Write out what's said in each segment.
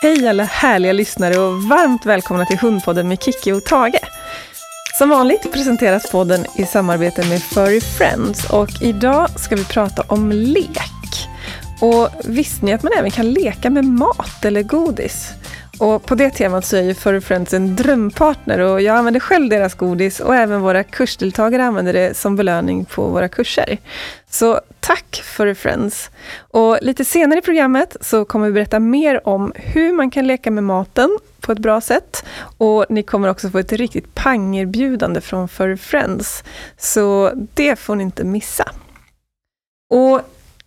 Hej alla härliga lyssnare och varmt välkomna till Hundpodden med Kiki och Tage. Som vanligt presenteras podden i samarbete med Furry Friends och idag ska vi prata om lek. Och visste ni att man även kan leka med mat eller godis? Och på det temat så är ju Furry Friends en drömpartner och jag använder själv deras godis och även våra kursdeltagare använder det som belöning på våra kurser. Så tack Furry Friends! Och lite senare i programmet så kommer vi berätta mer om hur man kan leka med maten på ett bra sätt. Och ni kommer också få ett riktigt pangerbjudande från Furry Friends. Så det får ni inte missa. Och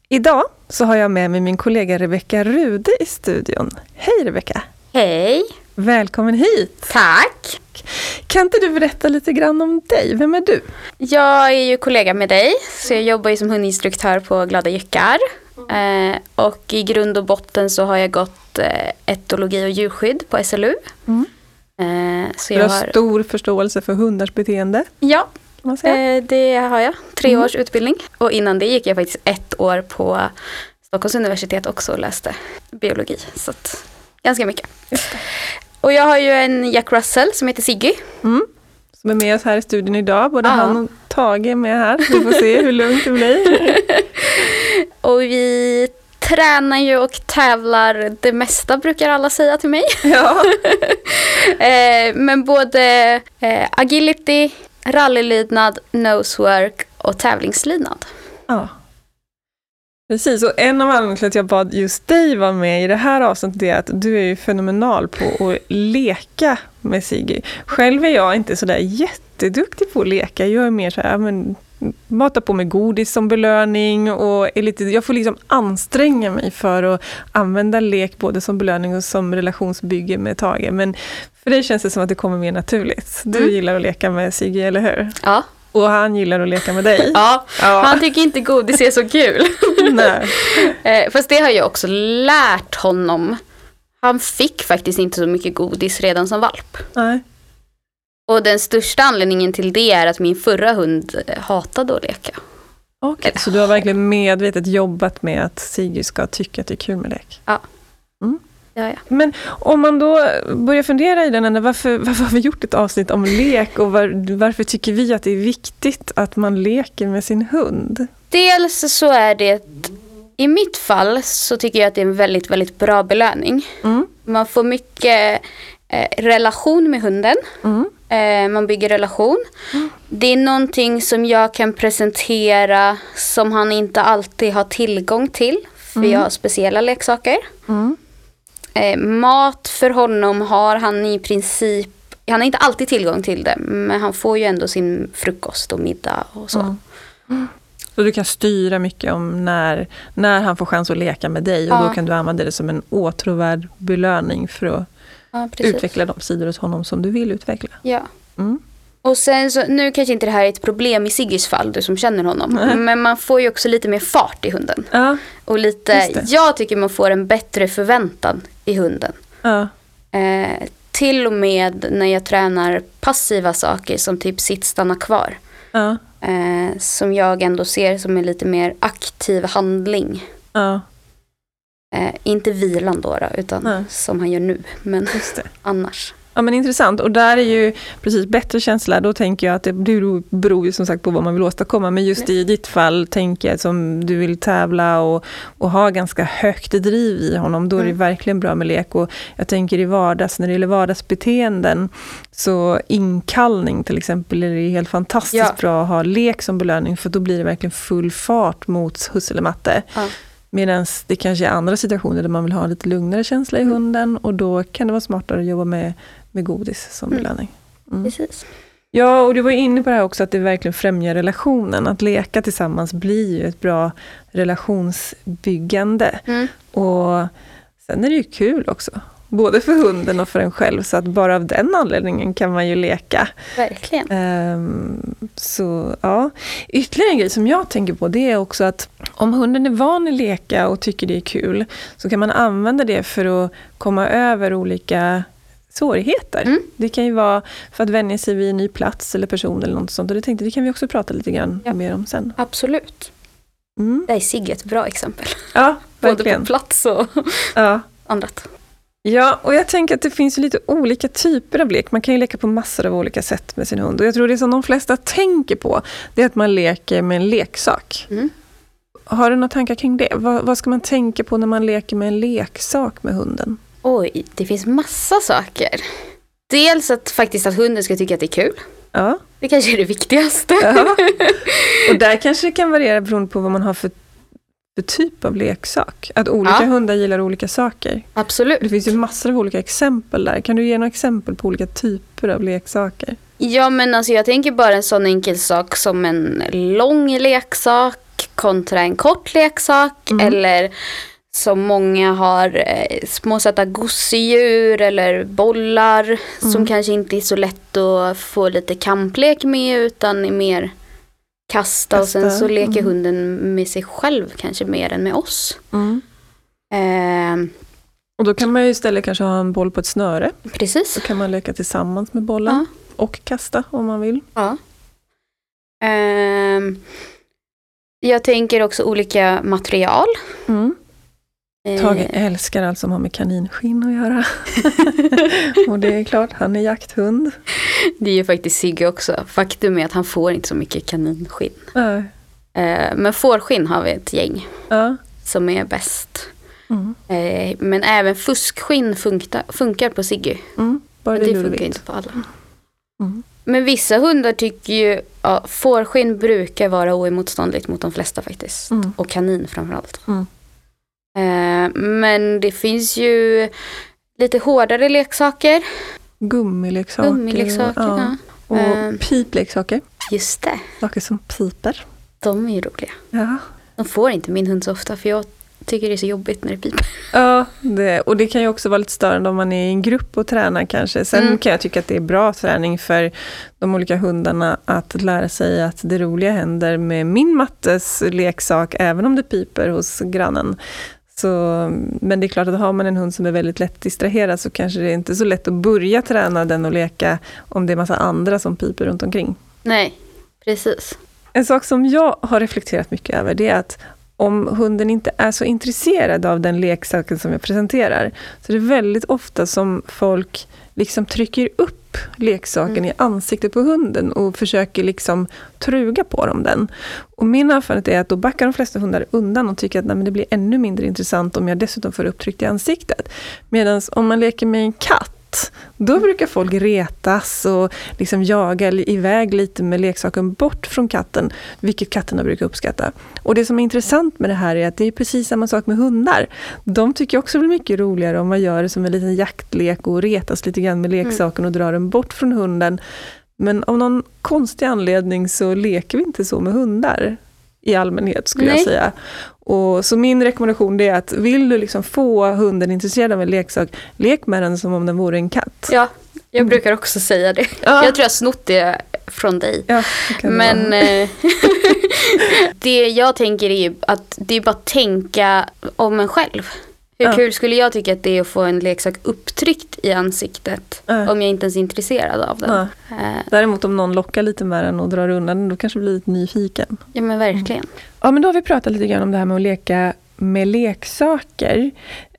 idag så har jag med mig min kollega Rebecka Rude i studion. Hej Rebecka! Hej! Välkommen hit! Tack! Kan inte du berätta lite grann om dig? Vem är du? Jag är ju kollega med dig, så jag jobbar ju som hundinstruktör på Glada Jyckar. Eh, och i grund och botten så har jag gått eh, etologi och djurskydd på SLU. Mm. Eh, så Du jag har har, stor förståelse för hundars beteende. ja, det har jag. Tre Mm. års utbildning. Och innan det gick jag faktiskt ett år på Stockholms universitet också och läste biologi. Så att, ganska mycket. Och jag har ju en Jack Russell som heter Siggy. Mm. Som är med oss här i studion idag. Både Ja. han och Tage är med här. Vi får se hur lugnt det blir. Och vi tränar ju och tävlar det mesta brukar alla säga till mig. Ja. Eh, men både eh, agility, rallylydnad, nosework och tävlingslydnad. ja. Precis, och en av anledningarna till att jag bad just dig vara med i det här avsnittet är att du är ju fenomenal på att leka med Siggy. Själv är jag inte sådär jätteduktig på att leka. Jag är mer så här, ja, men, mata på med godis som belöning och är lite, jag får liksom anstränga mig för att använda lek både som belöning och som relationsbygge med Tage. Men för dig känns det som att det kommer mer naturligt. Du Mm. gillar att leka med Siggy, eller hur? Ja. Och han gillar att leka med dig. ja, Ja. han tycker inte godis är så kul. Nej. eh, fast det har jag också lärt honom. Han fick faktiskt inte så mycket godis redan som valp. Nej. Och den största anledningen till det är att min förra hund eh, hatade att leka. Okej, så du har verkligen medvetet jobbat med att Siggy ska tycka att det är kul med lek? Ja, ja. Men om man då börjar fundera i den änden, varför, varför har vi gjort ett avsnitt om lek och var, varför tycker vi att det är viktigt att man leker med sin hund? Dels så är det, i mitt fall så tycker jag att det är en väldigt, väldigt bra belöning. Mm. Man får mycket eh, relation med hunden. Mm. Eh, man bygger relation. Det är någonting som jag kan presentera som han inte alltid har tillgång till. För jag har speciella leksaker. Mm. Eh, mat för honom har han i princip, han har inte alltid tillgång till det. Men han får ju ändå sin frukost och middag och så. Mm. Så du kan styra mycket om när, när han får chans att leka med dig och Ja. då kan du använda det som en åtråvärd belöning för att Ja, utveckla de sidor hos honom som du vill utveckla. Ja. Mm. Och sen så, nu kanske inte det här är ett problem i Siggys fall, du som känner honom. Nej. Men man får ju också lite mer fart i hunden. Ja, Och lite, jag tycker man får en bättre förväntan i hunden. ja, Eh, till och med när jag tränar passiva saker som typ sitt, stanna kvar. ja, Eh, som jag ändå ser som en lite mer aktiv handling. ja, Eh, inte vilan då, då utan som han gör nu. Men annars. Ja men intressant och där är ju precis bättre känsla, då tänker jag att det beror, ju som sagt på vad man vill åstadkomma. Men just i ditt fall tänker jag som du vill tävla och, och ha ganska högt driv i honom, då är det Mm. verkligen bra med lek. Och jag tänker i vardags, när det gäller vardagsbeteenden, så inkallning till exempel är det helt fantastiskt Ja. bra att ha lek som belöning, för då blir det verkligen full fart mot husse eller matte. Ja. Medan det kanske är andra situationer där man vill ha lite lugnare känsla i Mm. hunden och då kan det vara smartare att jobba med, med godis som Mm. belöning. Mm. Precis. Ja, och du var inne på det här också att det verkligen främjar relationen. Att leka tillsammans blir ju ett bra relationsbyggande. Mm. Och sen är det ju kul också. Både för hunden och för en själv. Så att bara av den anledningen kan man ju leka. Verkligen. Ehm, så ja. Ytterligare en grej som jag tänker på det är också att om hunden är van att leka och tycker det är kul så kan man använda det för att komma över olika svårigheter. Mm. Det kan ju vara för att vänja sig vid en ny plats eller person eller något sånt. Och det tänkte det kan vi också prata lite grann Ja. mer om sen. Absolut. Mm. Där är Sigge ett bra exempel. Ja, Både verkligen. på plats och Ja. annat. Ja, och jag tänker att det finns lite olika typer av lek. Man kan ju leka på massor av olika sätt med sin hund. Och jag tror det som de flesta tänker på, det är att man leker med en leksak. Mm. Har du några tankar kring det? Vad, vad ska man tänka på när man leker med en leksak med hunden? Oj, det finns massa saker. Dels att faktiskt att hunden ska tycka att det är kul. Ja. Det kanske är det viktigaste. ja. Och där kanske det kan variera beroende på vad man har för, för typ av leksak. Att olika Ja. hundar gillar olika saker. Absolut. Det finns ju massor av olika exempel där. Kan du ge några exempel på olika typer av leksaker? Ja men alltså jag tänker bara en sån enkel sak som en lång leksak kontra en kort leksak. Mm. Eller som många har eh, små söta gosedjur eller bollar som Mm. kanske inte är så lätt att få lite kamplek med utan är mer kasta, och sen Kasta, så leker mm. hunden med sig själv kanske mer än med oss. Eh, Och då kan man ju istället kanske ha en boll på ett snöre. precis. Så kan man leka tillsammans med bollen. Ja. Och kasta om man vill. Ja. Ehm, jag tänker också olika material. Mm. Eh, Tage älskar allt som har med kaninskinn att göra. och det är klart, han är jakthund. det är ju faktiskt Sigge också. Faktum är att han får inte så mycket kaninskinn. Eh, men fårskinn har vi ett gäng Ja. som är bäst. Mm. Eh, men även fuskskinn funkar, funkar på Sigge. Mm. Bara Men det, det funkar inte på alla. Mm. Men vissa hundar tycker ju, ja, fårskinn brukar vara oemotståndligt mot de flesta faktiskt. Mm. Och kanin framförallt. Mm. Eh, men det finns ju lite hårdare leksaker. Gummileksaker. Gummileksaker. och- Ja. Och Eh. pipleksaker. Just det, Saker som piper. de är ju roliga. Ja. De får inte min hund så ofta för jag tycker det är så jobbigt när det piper. Ja, det, och det kan ju också vara lite störande om man är i en grupp och tränar kanske. Sen Mm. kan jag tycka att det är bra träning för de olika hundarna att lära sig att det roliga händer med min mattes leksak, även om det piper hos grannen. Så, men det är klart att har man en hund som är väldigt lätt distraherad så kanske det är inte är så lätt att börja träna den och leka om det är massa andra som piper runt omkring. Nej, precis. En sak som jag har reflekterat mycket över det är att om hunden inte är så intresserad av den leksaken som jag presenterar, så är det väldigt ofta som folk liksom trycker upp leksaken Mm. i ansiktet på hunden och försöker liksom truga på dem den. Och min erfarenhet är att då backar de flesta hundar undan och tycker att nej, det blir ännu mindre intressant om jag dessutom får upp tryckt i ansiktet. Medan om man leker med en katt, då brukar folk retas och liksom jaga iväg lite med leksaken bort från katten, vilket katterna brukar uppskatta. Och det som är intressant med det här är att det är precis samma sak med hundar. De tycker också det blir mycket roligare om man gör det som en liten jaktlek och retas lite grann med leksaken och drar den bort från hunden. Men av någon konstig anledning så leker vi inte så med hundar i allmänhet skulle jag Nej. säga. Och så min rekommendation är att vill du liksom få hunden intresserad av en leksak, lek med den som om den vore en katt. Ja, jag brukar också säga det. Ja. Jag tror jag snott det från dig. Ja, det Men eh, det jag tänker är att det är bara att tänka om en själv. Hur Ja. kul skulle jag tycka att det är att få en leksak upptryckt i ansiktet Ja. om jag inte ens är intresserad av den. Ja. Eh, Däremot om någon lockar lite med den och drar undan den, då kanske blir lite nyfiken. ja men verkligen. Ja, men då har vi pratat lite grann om det här med att leka med leksaker.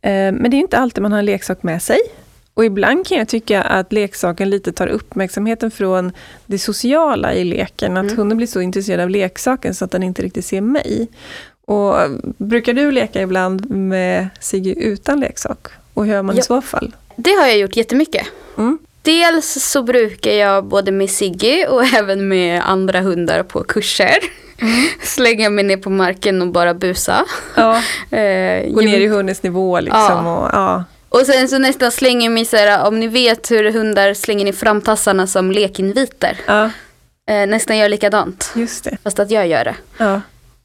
Eh, Men det är inte alltid man har en leksak med sig. Och ibland kan jag tycka att leksaken lite tar uppmärksamheten från det sociala i leken. Att Mm. hunden blir så intresserad av leksaken så att den inte riktigt ser mig. Och eh, brukar du leka ibland med Sigge utan leksak? Och hur gör man i Ja. så fall? Det har jag gjort jättemycket. Mm. Dels så brukar jag både med Sigge och även med andra hundar på kurser. slänga mig ner på marken och bara busa. Ja, Eh, gå ner i hundens nivå liksom. Ja. Och, ja. Och sen så nästan slänger mig så här, om ni vet hur hundar slänger ner framtassarna som lekinviter. ja, Eh, nästan gör likadant, just det. fast att jag gör det. Ja.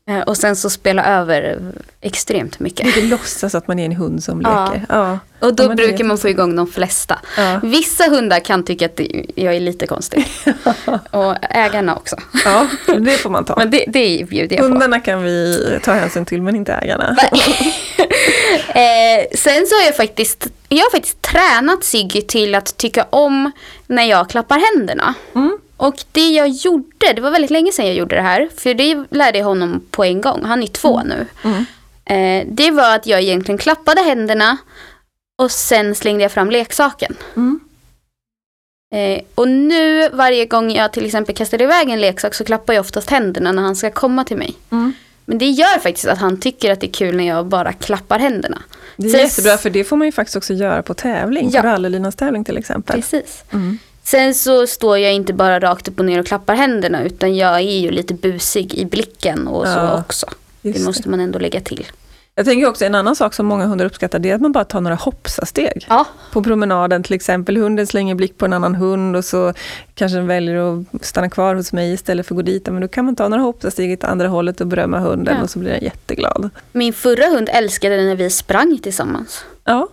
Eh, och sen så spela över extremt mycket. Lite låtsas att man är en hund som Ja. leker. Ja. Och då Ja, det brukar man få igång de flesta. Ja. Vissa hundar kan tycka att jag är lite konstig. och ägarna också. ja, det får man ta. Men det, det bjuder jag på. Hundarna kan vi ta hänsyn till, men inte ägarna. Eh, sen så har jag faktiskt, jag har faktiskt tränat Siggy till att tycka om när jag klappar händerna. Mm. Och det jag gjorde, det var väldigt länge sedan jag gjorde det här, för det lärde jag honom på en gång, han är två nu. Mm. Eh, det var att jag egentligen klappade händerna Och sen slängde jag fram leksaken. Mm. Eh, och nu varje gång jag till exempel kastar iväg en leksak så klappar jag oftast händerna när han ska komma till mig. Mm. Men det gör faktiskt att han tycker att det är kul när jag bara klappar händerna. Det är Sen- jättebra för det får man ju faktiskt också göra på tävling. Ja. På rallylinans tävling till exempel. Precis. Mm. Sen så står jag inte bara rakt upp och ner och klappar händerna utan jag är ju lite busig i blicken och så Ja, också. Det. måste man ändå lägga till. Jag tänker också en annan sak som många hundar uppskattar det är att man bara tar några hoppsasteg. Ja, På promenaden till exempel, hunden slänger blick på en annan hund och så kanske den väljer att stanna kvar hos mig istället för att gå dit. Men då kan man ta några hoppsasteg åt andra hållet och berömma hunden Ja. och så blir den jätteglad. min förra hund älskade när vi sprang tillsammans. Ja,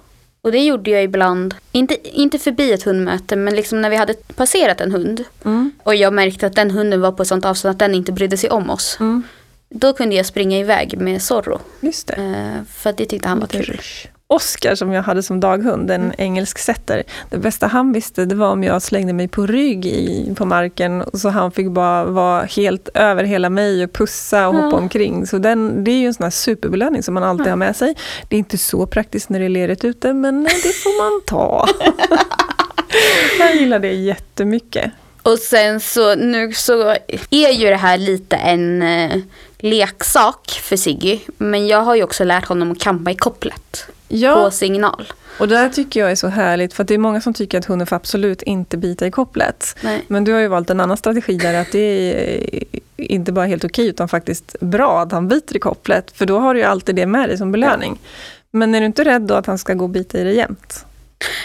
Och det gjorde jag ibland, inte, inte förbi ett hundmöte, men liksom när vi hade passerat en hund. mm. Och jag märkte att den hunden var på ett sånt avstånd att den inte brydde sig om oss. Mm. Då kunde jag springa iväg med Zorro. just det. Eh, för att det tyckte han var kul. rush. Oscar som jag hade som daghund, en Mm. engelsk setter. Det bästa han visste det var om jag slängde mig på rygg i, på marken och så han fick bara vara helt över hela mig och pussa och hoppa omkring. Så den, det är ju en sån här superbelöning som man alltid Ja. har med sig. Det är inte så praktiskt när det är lerigt ute men det får man ta. jag gillar det jättemycket. Och sen så nu så är ju det här lite en eh, leksak för Siggy. Men jag har ju också lärt honom att kampa i kopplet Ja, på signal. och det här tycker jag är så härligt för det är många som tycker att hunden får absolut inte bita i kopplet. Nej. Men du har ju valt en annan strategi där att det är inte bara helt okej utan faktiskt bra att han biter i kopplet. För då har du ju alltid det med dig som belöning. Men är du inte rädd då att han ska gå och bita i dig jämt?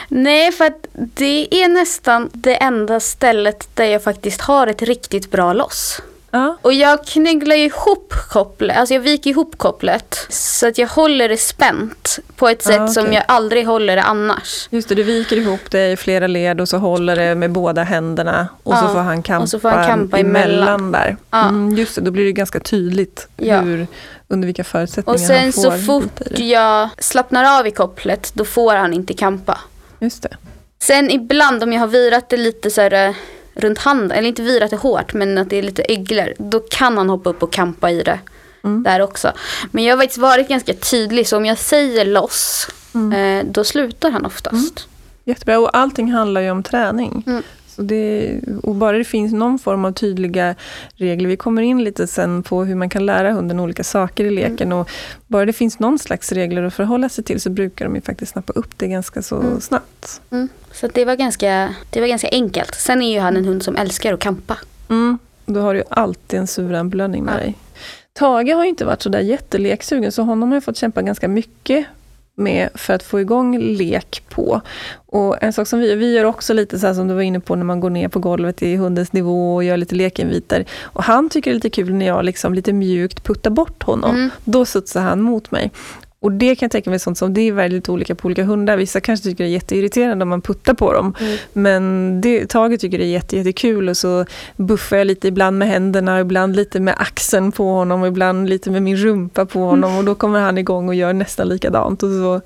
Nej, för att det är nästan det enda stället där jag faktiskt har ett riktigt bra loss. Ja. Och jag knyglar ju ihop kopplet, alltså jag viker ihop kopplet. Så att jag håller det spänt på ett sätt Ah, som okej. jag aldrig håller det annars. Just det, du viker ihop det i flera led och så håller det med båda händerna. Och så Ja, får han kampa, och så får han kampa emellan. där. Ja. Mm, just det, då blir det ganska tydligt Ja. hur, under vilka förutsättningar Och sen han får så fort bita i det. jag slappnar av i kopplet, då får han inte kampa. Just det. Sen ibland om jag har virat det lite så här eh, runt handen, eller inte virat det hårt, men att det är lite öglor, då kan han hoppa upp och kampa i det Mm. där också. Men jag har faktiskt varit ganska tydlig, så om jag säger loss, Mm. eh, då slutar han oftast. Jättebra, och allting handlar ju om träning. Mm. Så det, och bara det finns någon form av tydliga regler, vi kommer in lite sen på hur man kan lära hunden olika saker i leken. Och bara det finns någon slags regler att förhålla sig till så brukar de ju faktiskt snappa upp det ganska så Mm. snabbt. Mm. Så det, var ganska, det var ganska enkelt. Sen är ju han en hund som älskar att kampa. Mm. Då har du ju alltid en suverän belöning med Ja. dig. Tage har ju inte varit så där jätteleksugen så honom har jag fått kämpa ganska mycket med för att få igång lek på. Och en sak som vi, vi gör också lite så här som du var inne på när man går ner på golvet i hundens nivå och gör lite lekinviter. Och han tycker det är lite kul när jag liksom lite mjukt puttar bort honom. Mm. Då studsar han mot mig. Och det kan jag tänka mig sånt som, det är väldigt olika på olika hundar. Vissa kanske tycker det är jätteirriterande om man puttar på dem. Mm. Men det, Tage tycker det är jätte, jättekul och så buffar jag lite ibland med händerna, ibland lite med axeln på honom ibland lite med min rumpa på honom och då kommer han igång och gör nästan likadant och så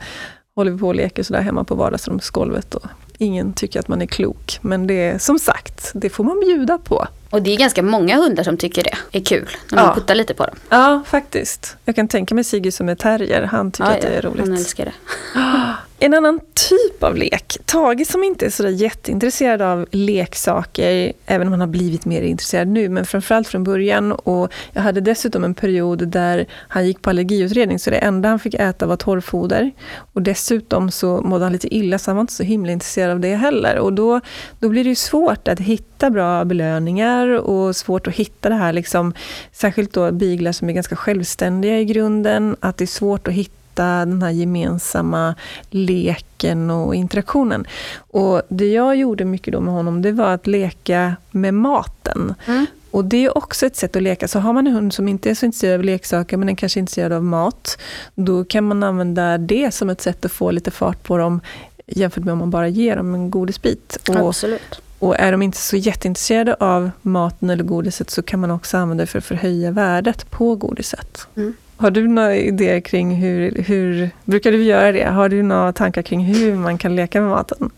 håller vi på och leker sådär hemma på vardagsrumsgolvet och ingen tycker att man är klok. Men det är som sagt, det får man bjuda på. Och det är ganska många hundar som tycker det är kul. När man Ja. puttar lite på dem. Ja, faktiskt. Jag kan tänka mig Sigge som är terrier, han tycker Ja, att det är ja, roligt. Han älskar det. En annan typ av lek. Tage som inte är så där jätteintresserad av leksaker, även om han har blivit mer intresserad nu, men framförallt från början. Och jag hade dessutom en period där han gick på allergiutredning, så det enda han fick äta var torrfoder. Och dessutom så mådde han lite illa, så han var inte så himla intresserad av det heller. Och då, då blir det ju svårt att hitta bra belöningar och svårt att hitta det här, liksom, särskilt då biglar som är ganska självständiga i grunden, att det är svårt att hitta den här gemensamma leken och interaktionen. Och det jag gjorde mycket då med honom, det var att leka med maten. Mm. Och det är också ett sätt att leka. Så har man en hund som inte är så intresserad av leksaker, men den kanske är intresserad av mat, då kan man använda det som ett sätt att få lite fart på dem, jämfört med om man bara ger dem en godisbit. Och, Absolut. och är de inte så jätteintresserade av maten eller godiset så kan man också använda det för att förhöja värdet på godiset. Mm. Har du några idéer kring hur, hur, brukar du göra det? Har du några tankar kring hur man kan leka med maten?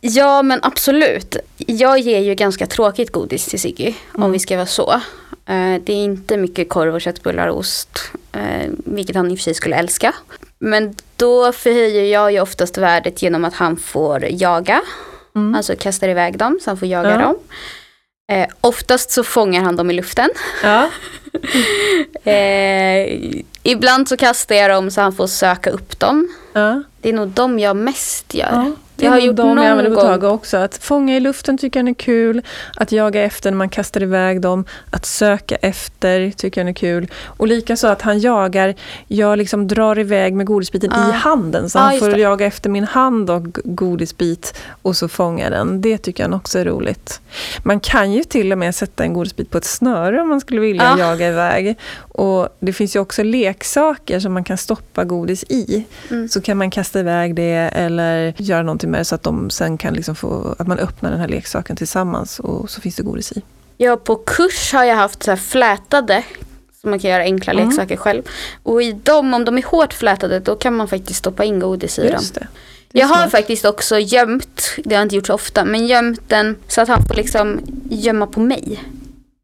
Ja men absolut. Jag ger ju ganska tråkigt godis till Siggy. Mm. Om vi ska vara så. Eh, Det är inte mycket korv och köttbullar och ost. eh, Vilket han i och för sig skulle älska. Men då förhöjer jag ju oftast värdet genom att han får jaga. Mm. Alltså kastar iväg dem så han får jaga Ja. dem. Eh, oftast så fångar han dem i luften. Ja. Eh, ibland så kastar jag dem så han får söka upp dem. Ja. Det är nog de jag mest gör. Ja, det Jag har gjort de jag använder på också. Att fånga i luften tycker jag är kul. Att jaga efter när man kastar iväg dem. Att söka efter tycker jag är kul. Och likaså att han jagar, jag liksom drar iväg med godisbiten Ja. i handen. Så Ja, han får det. jaga efter min hand och godisbit och så fånga den. Det tycker han också är roligt. Man kan ju till och med sätta en godisbit på ett snöre om man skulle vilja Ja. jaga iväg. Och det finns ju också leksaker som man kan stoppa godis i. Mm. Så kan man kasta iväg det eller göra någonting med så att de sen kan liksom få, att man öppnar den här leksaken tillsammans och så finns det godis i. Ja, på kurs har jag haft så här flätade. Så man kan göra enkla Mm. leksaker själv. Och i dem, om de är hårt flätade, då kan man faktiskt stoppa in godis i dem. Just är Jag har faktiskt också gömt, det har jag inte gjort så ofta, men gömt den så att han får liksom gömma på mig.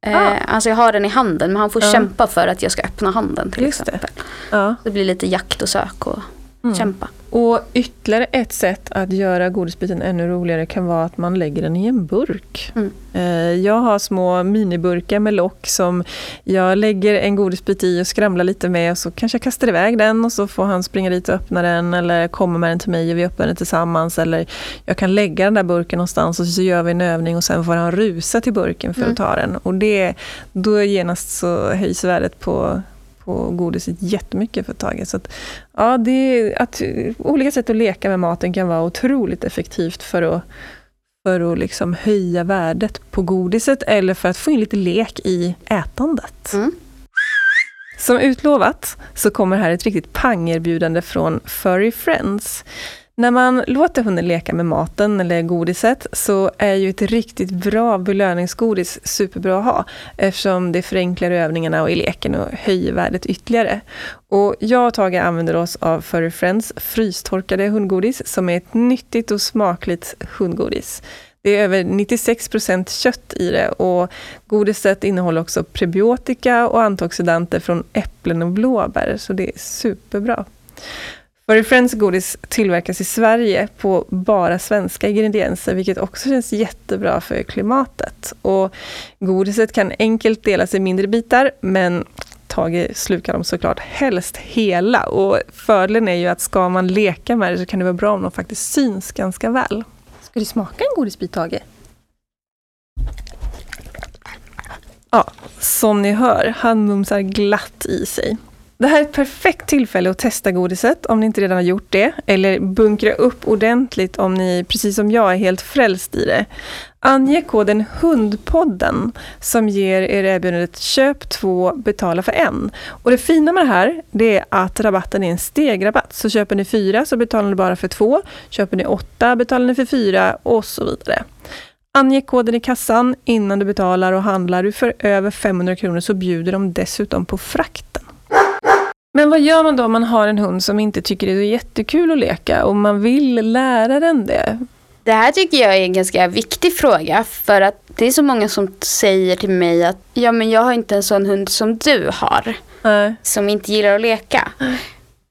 Ah. Eh, alltså jag har den i handen men han får Ja. kämpa för att jag ska öppna handen till Just det. exempel. Ja. Det blir lite jakt och sök och Mm. kämpa. Och ytterligare ett sätt att göra godisbiten ännu roligare kan vara att man lägger den i en burk. Mm. Eh, Jag har små miniburkar med lock som jag lägger en godisbit i och skramlar lite med och så kanske jag kastar iväg den och så får han springa dit och öppna den eller komma med den till mig och vi öppnar den tillsammans. Eller jag kan lägga den där burken någonstans och så gör vi en övning och sen får han rusa till burken för Mm. att ta den. Och det, då genast så höjs värdet på, på godiset jättemycket för ett tag. Så att, ja, det att, olika sätt att leka med maten kan vara otroligt effektivt för att, för att liksom höja värdet på godiset eller för att få in lite lek i ätandet. Mm. Som utlovat så kommer här ett riktigt pangerbjudande från Furry Friends. När man låter hunden leka med maten eller godiset så är ju ett riktigt bra belöningsgodis superbra att ha eftersom det förenklar övningarna och i leken och höjer värdet ytterligare. Och jag och Tage använder oss av Furry Friends frystorkade hundgodis som är ett nyttigt och smakligt hundgodis. Det är över 96% kött i det och godiset innehåller också prebiotika och antioxidanter från äpplen och blåbär, så det är superbra. Furry Friends godis tillverkas i Sverige på bara svenska ingredienser, vilket också känns jättebra för klimatet. Och godiset kan enkelt delas i mindre bitar, men Tage slukar dem såklart helst hela. Och fördelen är ju att ska man leka med det så kan det vara bra om de faktiskt syns ganska väl. Ska du smaka en godisbit, Tage? Ja, som ni hör, han mumsar glatt i sig. Det här är ett perfekt tillfälle att testa godiset om ni inte redan har gjort det. Eller bunkra upp ordentligt om ni, precis som jag, är helt frälst i det. Ange koden HUNDPODDEN som ger er erbjudandet köp två, betala för en. Och det fina med det här det är att rabatten är en stegrabatt. Så köper ni fyra så betalar ni bara för två. Köper ni åtta betalar ni för fyra och så vidare. Ange koden i kassan innan du betalar och handlar du för över 500 kronor så bjuder de dessutom på frakten. Men vad gör man då om man har en hund som inte tycker det är jättekul att leka och man vill lära den det? Det här tycker jag är en ganska viktig fråga för att det är så många som säger till mig att ja men jag har inte en sån hund som du har Nej. som inte gillar att leka.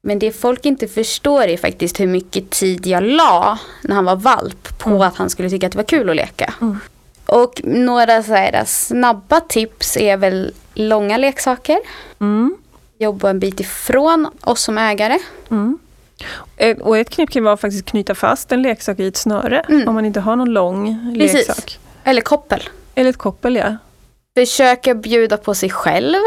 Men det folk inte förstår är faktiskt hur mycket tid jag la när han var valp på Mm. att han skulle tycka att det var kul att leka. Mm. Och några så här snabba tips är väl långa leksaker. Mm. Jobba en bit ifrån oss som ägare. Mm. Eh, Och ett knep kan vara att faktiskt knyta fast en leksak i ett snöre Mm. om man inte har någon lång Precis. leksak. Eller koppel. Eller ett koppel, ja. Försöka bjuda på sig själv.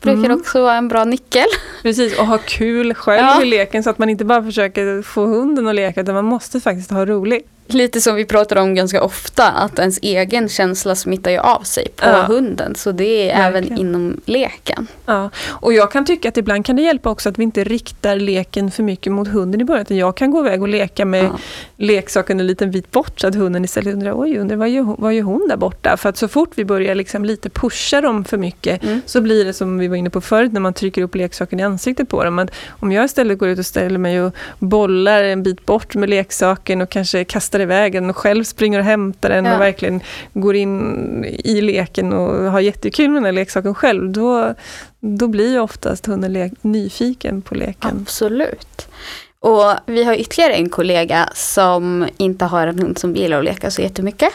Brukar Mm. också vara en bra nyckel. Precis, och ha kul själv Ja. i leken så att man inte bara försöker få hunden att leka utan man måste faktiskt ha roligt. Lite som vi pratar om ganska ofta, att ens egen känsla smittar ju av sig på Ja. hunden. Så det är Verkligen. även inom leken. Ja, och jag kan tycka att ibland kan det hjälpa också att vi inte riktar leken för mycket mot hunden i början. Jag kan gå iväg och leka med Ja. leksaken en liten bit bort så att hunden istället undrar oj, undrar vad gör, vad gör hon där borta? För att så fort vi börjar liksom lite pusha dem för mycket Mm. så blir det som vi var inne på förut när man trycker upp leksaken i ansiktet på dem. Att om jag istället går ut och ställer mig och bollar en bit bort med leksaken och kanske kastar iväg den och själv springer och hämtar den Ja. och verkligen går in i leken och har jättekul med den här leksaken själv, då, då blir ju oftast hunden nyfiken på leken. Absolut. Och vi har ytterligare en kollega som inte har en hund som gillar att leka så jättemycket.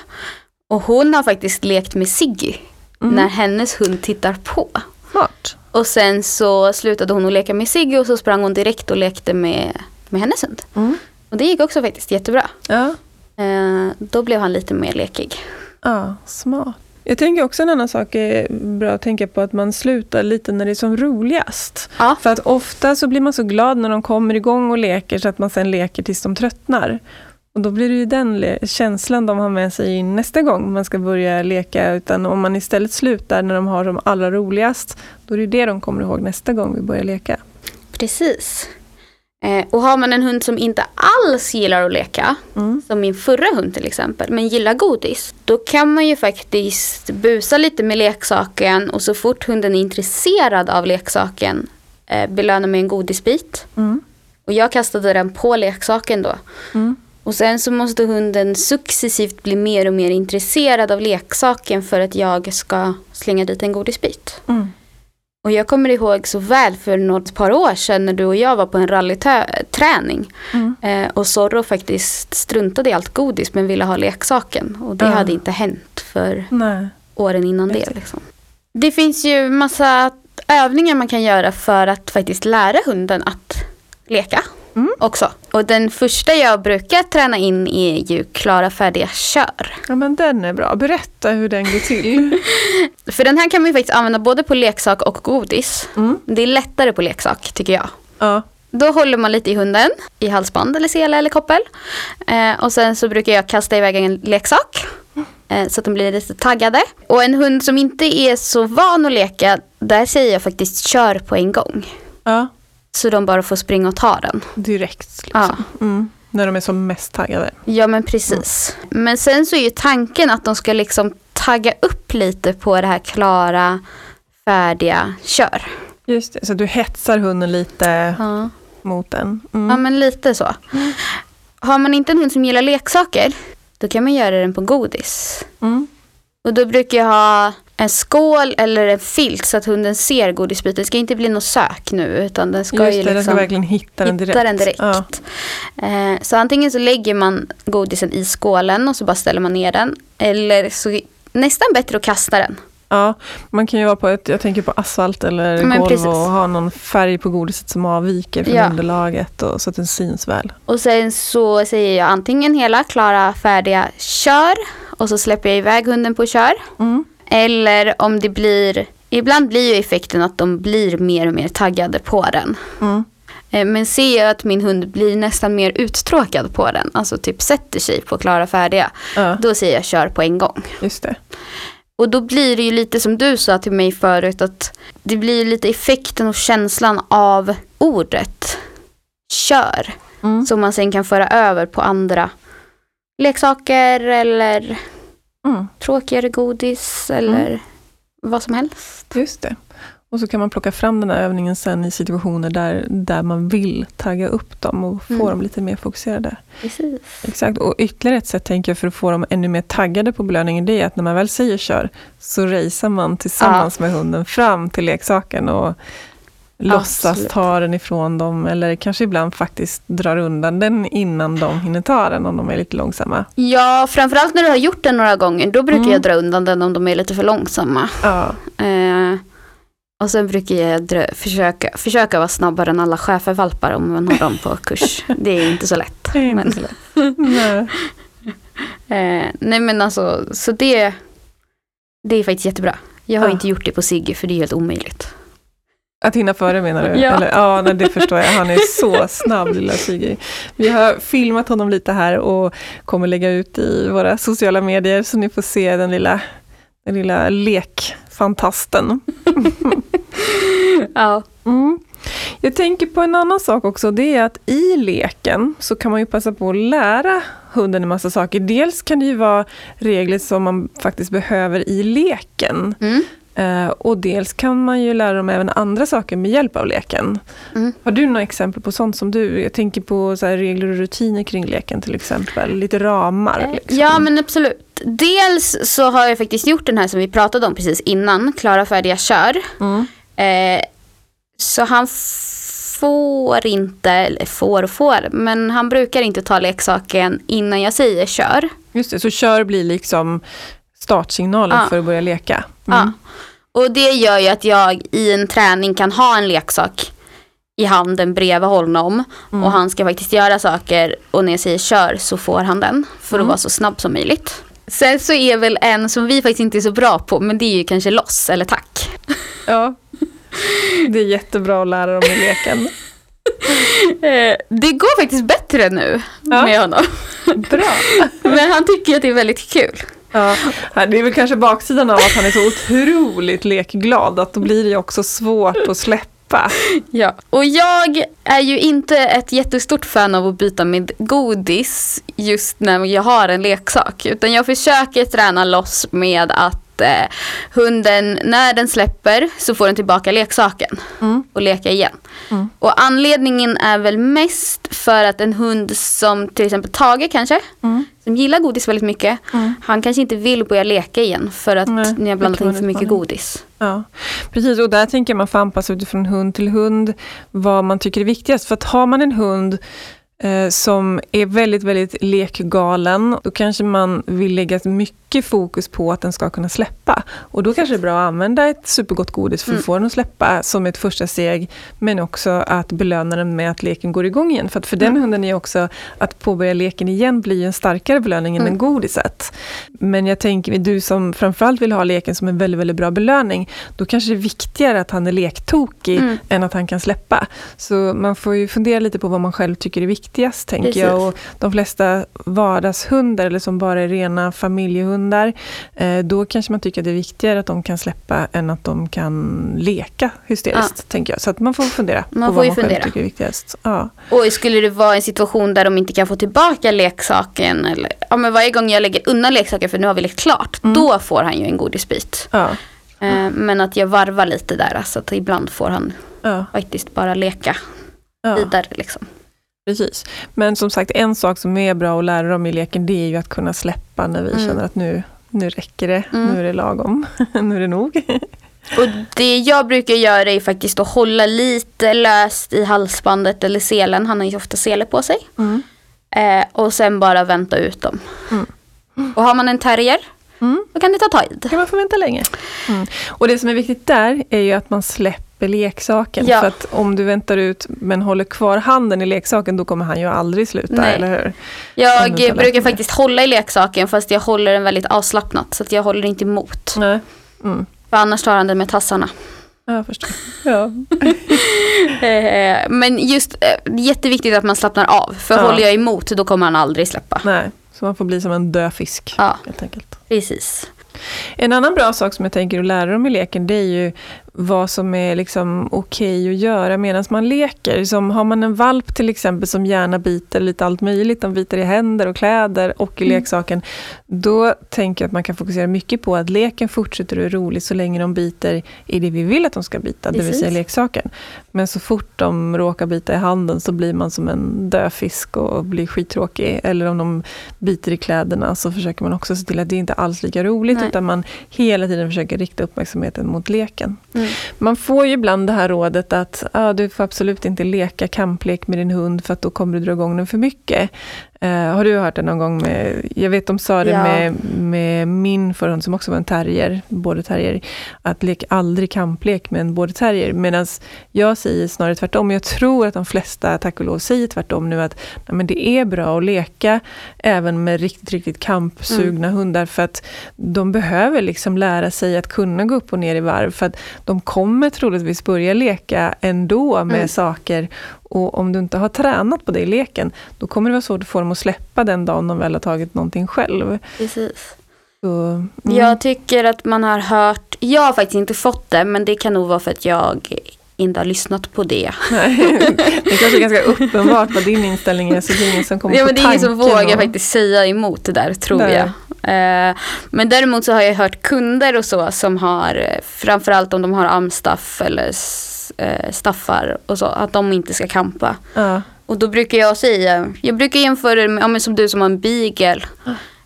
Och hon har faktiskt lekt med Siggy Mm. när hennes hund tittar på. Smart. Och sen så slutade hon att leka med Siggy och så sprang hon direkt och lekte med, med hennes hund. Mm. Och det gick också faktiskt jättebra. Ja. Eh, då blev han lite mer lekig. ja, smart. Jag tänker också en annan sak är bra att tänka på att man slutar lite när det är som roligast. Ja. För att ofta så blir man så glad när de kommer igång och leker så att man sen leker tills de tröttnar. Och då blir det ju den känslan de har med sig in nästa gång man ska börja leka. Utan om man istället slutar när de har som allra roligast, då är det det de kommer ihåg nästa gång vi börjar leka. Precis. Eh, och har man en hund som inte alls gillar att leka, Mm. som min förra hund till exempel, men gillar godis, då kan man ju faktiskt busa lite med leksaken och så fort hunden är intresserad av leksaken eh, belöna med en godisbit. Mm. Och jag kastade den på leksaken då. Mm. Och sen så måste hunden successivt bli mer och mer intresserad av leksaken för att jag ska slänga dit en godisbit. Mm. Och jag kommer ihåg så väl för något par år sedan när du och jag var på en rallyträning. Mm. Eh, och Zorro faktiskt struntade i allt godis men ville ha leksaken. Och det Ja. hade inte hänt för Nej. åren innan det. Liksom. Det finns ju massa övningar man kan göra för att faktiskt lära hunden att leka. Mm. Också. Och den första jag brukar träna in är ju klara, färdiga, kör. Ja, men den är bra. Berätta hur den går till. För den här kan man faktiskt använda både på leksak och godis. Mm. Det är lättare på leksak tycker jag. Ja. Då håller man lite i hunden, i halsband eller sele eller koppel. Eh, och sen så brukar jag kasta iväg en leksak. Eh, så att de blir lite taggade. Och en hund som inte är så van att leka, där säger jag faktiskt kör på en gång. ja. Så de bara får springa och ta den. Direkt. Liksom. Ja, Mm. När de är som mest taggade. ja men precis. Men sen så är ju tanken att de ska liksom tagga upp lite på det här klara, färdiga, kör. Just det, så du hetsar hunden lite Ja. mot den. Mm. Ja men lite så. Har man inte en hund som gillar leksaker, då kan man göra den på godis. Och då brukar jag ha en skål eller en filt så att hunden ser godisbiten. Det ska inte bli något sök nu utan den ska Just ju det, den liksom ska verkligen hitta den direkt. hitta den direkt. Ja. Eh, så antingen så lägger man godisen i skålen och så bara ställer man ner den. Eller så nästan bättre att kasta den. ja, man kan ju vara på ett, jag tänker på asfalt eller Men golv precis. och ha någon färg på godiset som avviker från Ja. underlaget och, så att den syns väl. Och sen så säger jag antingen hela, klara, färdiga, kör. Och så släpper jag iväg hunden på kör. Mm. Eller om det blir, ibland blir ju effekten att de blir mer och mer taggade på den. Mm. Eh, Men ser jag att min hund blir nästan mer uttråkad på den, alltså typ sätter sig på klara färdiga, Ja, då säger jag kör på en gång. just det. Och då blir det ju lite som du sa till mig förut, att det blir lite effekten och känslan av ordet kör, Mm. som man sen kan föra över på andra leksaker eller Mm. tråkigare godis eller vad som helst. Just det. Och så kan man plocka fram den här övningen sen i situationer där, där man vill tagga upp dem och få Mm. dem lite mer fokuserade. Precis. Exakt, och ytterligare ett sätt tänker jag för att få dem ännu mer taggade på belöningen, det är att när man väl säger kör, så racear man tillsammans med hunden fram till leksaken och låtsas Absolut. ta den ifrån dem, eller kanske ibland faktiskt drar undan den innan de hinner ta den, om de är lite långsamma. Ja, framförallt när du har gjort det några gånger, då brukar Mm. jag dra undan den om de är lite för långsamma. Ja, Eh, och sen brukar jag drö- försöka, försöka vara snabbare än alla schäfervalpar om man har dem på kurs. Det är inte så lätt. det är inte Men, så lätt. Nej. eh, nej men alltså, så det, det är faktiskt jättebra. Jag har Ja. inte gjort det på Sigge för det är helt omöjligt. Att hinna före menar du? Ja. Eller, ja, nej, det förstår jag. Han är så snabb lilla Sigge. Vi har filmat honom lite här och kommer lägga ut i våra sociala medier så ni får se den lilla, den lilla lekfantasten. Ja. Mm. Jag tänker på en annan sak också, det är att i leken så kan man ju passa på att lära hunden en massa saker. Dels kan det ju vara regler som man faktiskt behöver i leken. Mm. Eh, och dels kan man ju lära dem även andra saker med hjälp av leken. Mm. Har du några exempel på sånt som du, jag tänker på regler och rutiner kring leken till exempel, lite ramar. Eh, Liksom. Ja men absolut. Dels så har jag faktiskt gjort den här som vi pratade om precis innan, klara, färdiga, kör. Mm. Eh, så han får inte, eller får och får, men han brukar inte ta leksaken innan jag säger kör. Just det, så kör blir liksom startsignalen Ja. för att börja leka. Ja. Och det gör ju att jag i en träning kan ha en leksak i handen bredvid honom och han ska faktiskt göra saker och när jag säger kör så får han den för att vara så snabb som möjligt. Sen så är väl en som vi faktiskt inte är så bra på men det är ju kanske loss eller tack. ja. Det är jättebra att lära dem i leken. Eh, Det går faktiskt bättre nu Ja. med honom. Bra. Men han tycker att det är väldigt kul. Ja, det är väl kanske baksidan av att han är så otroligt lekglad, att då blir det också svårt att släppa. Ja. Och jag är ju inte ett jättestort fan av att byta med godis just när jag har en leksak. Utan jag försöker träna loss med att eh, hunden, när den släpper så får den tillbaka leksaken Mm. och leka igen. Mm. Och anledningen är väl mest för att en hund som till exempel Tage kanske, Mm. som gillar godis väldigt mycket, Mm. han kanske inte vill börja leka igen för att Nej, ni har blandat in för mycket godis. Ja, precis. Och där tänker jag man får anpassa utifrån hund till hund vad man tycker är viktigast. För att har man en hund eh, som är väldigt, väldigt lekgalen, då kanske man vill lägga mycket fokus på att den ska kunna släppa. Och då kanske det är bra att använda ett supergott godis för att Mm. få den att släppa som ett första steg, men också att belöna den med att leken går igång igen. För att för den Mm. hunden är också att påbörja leken igen blir ju en starkare belöning än Mm. en godiset. Men jag tänker, du som framförallt vill ha leken som en väldigt, väldigt bra belöning, då kanske det är viktigare att han är lektokig Mm. än att han kan släppa. Så man får ju fundera lite på vad man själv tycker är viktigast, tänker Precis. jag. Och de flesta vardagshundar, eller som bara är rena familjehundar, eh, då kanske man tycker att det är viktigare att de kan släppa än att de kan leka hysteriskt, tänker jag. Så att man får fundera Man på får vad man själv fundera. tycker är viktigast. Ja. Och skulle det vara en situation där de inte kan få tillbaka leksaken eller ja, men varje gång jag lägger undan leksaken för nu har vi lekt klart, Mm. då får han ju en godisbit. Ja. Eh, men att jag varvar lite där, så att ibland får han Ja. faktiskt bara leka Ja. vidare. Liksom. Precis. Men som sagt, en sak som är bra att lära dem i leken, det är ju att kunna släppa när vi Mm. känner att nu, nu räcker det, Mm. nu är det lagom, nu är det nog. Och det jag brukar göra är faktiskt att hålla lite löst i halsbandet eller selen, han har ju ofta sele på sig. Mm. Eh, och sen bara vänta ut dem. Mm. Och har man en terrier, Mm. då kan det ta tid. kan man få vänta länge. Mm. Och det som är viktigt där är ju att man släpper leksaken. Ja. För att om du väntar ut men håller kvar handen i leksaken, då kommer han ju aldrig sluta, Nej. eller hur? Jag brukar faktiskt hålla i leksaken fast jag håller den väldigt avslappnat så att jag håller inte emot. Nej. Mm. För annars tar han den med tassarna. Ja, Jag förstår. Ja. Eh, Men just eh, jätteviktigt att man slappnar av. För Ja. håller jag emot då kommer han aldrig släppa. Nej, så man får bli som en död fisk, Ja, helt enkelt. precis. En annan bra sak som jag tänker att lära dem i leken, det är ju vad som är liksom okej att göra medan man leker. Som har man en valp till exempel som gärna biter lite allt möjligt, de biter i händer och kläder och i Mm. leksaken. Då tänker jag att man kan fokusera mycket på att leken fortsätter och är rolig så länge de biter i det vi vill att de ska bita, det vill Precis. säga leksaken. Men så fort de råkar bita i handen så blir man som en död fisk och blir skittråkig. Eller om de biter i kläderna så försöker man också se till att det inte alls lika roligt Nej. utan man hela tiden försöker rikta uppmärksamheten mot leken. Mm. Mm. Man får ju ibland det här rådet att ah, du får absolut inte leka kamplek med din hund för att då kommer du dra igång den för mycket. Eh, har du hört det någon gång? Med, jag vet de sa det Ja. med, med min förra hund som också var en terrier, border terrier, att lek aldrig kamplek med en border terrier. Medan jag säger snarare tvärtom. Jag tror att de flesta, tack och lov, säger tvärtom nu att nej, men det är bra att leka även med riktigt, riktigt kampsugna Mm. hundar för att de behöver liksom lära sig att kunna gå upp och ner i varv för att de kommer troligtvis börja leka ändå med Mm. saker och om du inte har tränat på det i leken då kommer det vara svårt att få dem att släppa den dagen de väl har tagit någonting själv. Precis. Så, mm. Jag tycker att man har hört, jag har faktiskt inte fått det men det kan nog vara för att jag inte har lyssnat på det. Nej, det kanske är ganska uppenbart vad din inställning är så det är ingen som kommer Ja på men det är ingen som vågar och- faktiskt säga emot det där tror Nej. jag. Eh, men däremot så har jag hört kunder och så som har, eh, framförallt om de har amstaff eller eh, staffar och så, att de inte ska kampa. Ja, Och då brukar jag säga, jag brukar jämföra det med, ja, men som du som har en beagle.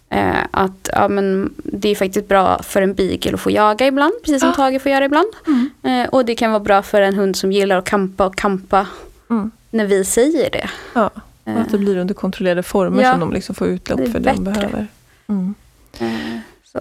Eh, att ja, men det är faktiskt bra för en beagle att få jaga ibland, precis som Ja. Tage får göra ibland. Mm. Eh, och det kan vara bra för en hund som gillar att kampa och kampa. Mm. när vi säger det. Ja, och att det blir under kontrollerade former Ja. som de liksom får utlopp för det de behöver. Mm. Eh.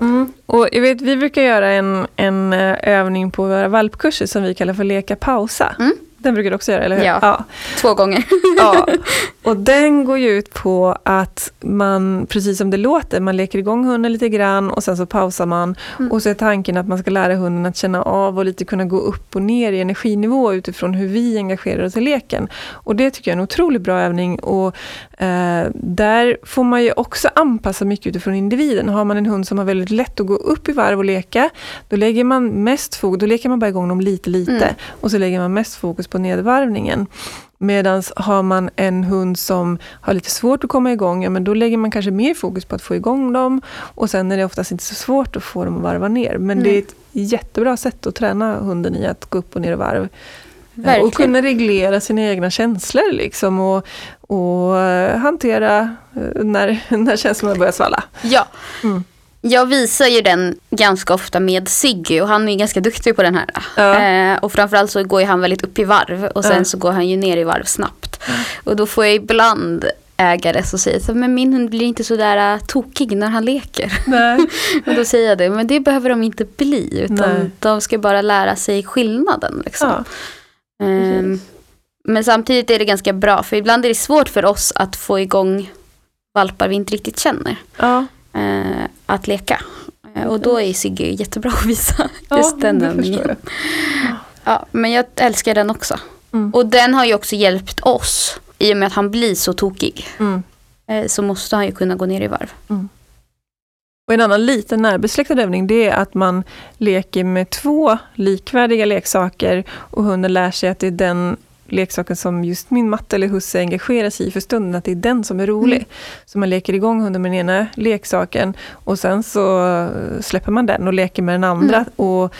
Mm. Och jag vet, vi brukar göra en, en eh, övning på våra valpkurser som vi kallar för leka pausa. Mm. Den brukar du också göra, eller hur? Ja. ja. Två gånger. Ja, och den går ju ut på att man, precis som det låter, man leker igång hunden lite grann och sen så pausar man. Mm. Och så är tanken att man ska lära hunden att känna av och lite kunna gå upp och ner i energinivå utifrån hur vi engagerar oss i leken. Och det tycker jag är en otroligt bra övning och eh, där får man ju också anpassa mycket utifrån individen. Har man en hund som har väldigt lätt att gå upp i varv och leka, då lägger man mest fokus, då leker man bara igång dem lite lite Mm. och så lägger man mest fokus på nedvarvningen. Medan har man en hund som har lite svårt att komma igång, ja, men då lägger man kanske mer fokus på att få igång dem. Och sen är det oftast inte så svårt att få dem att varva ner. Men det är Nej. ett jättebra sätt att träna hunden i att gå upp och ner i varv. Verkligen. Och kunna reglera sina egna känslor liksom och, och eh, hantera eh, när, när känslorna börjar svalla. Ja. Mm. Jag visar ju den ganska ofta med Siggy och han är ganska duktig på den här. Ja. Eh, och framförallt så går han väldigt upp i varv och sen Ja. så går han ju ner i varv snabbt. Och då får jag ibland ägare som säger så men min hund blir inte så där äh, tokig när han leker. Och då säger jag det, men det behöver de inte bli utan Nej. de ska bara lära sig skillnaden. Liksom. Ja. Ehm, men samtidigt är det ganska bra för ibland är det svårt för oss att få igång valpar vi inte riktigt känner Ja. Eh, att leka. Eh, och då är Sigge jättebra att visa Ja, just den övningen. Ja, men jag älskar den också. Mm. Och den har ju också hjälpt oss. I och med att han blir så tokig. Mm. Eh, så måste han ju kunna gå ner i varv. Och en annan liten närbesläktad övning det är att man leker med två likvärdiga leksaker och hunden lär sig att det är den leksaken som just min matte eller husse engagerar sig i för stunden, att det är den som är rolig. Mm. Så man leker igång hunden med den ena leksaken och sen så släpper man den och leker med den andra. Mm. Och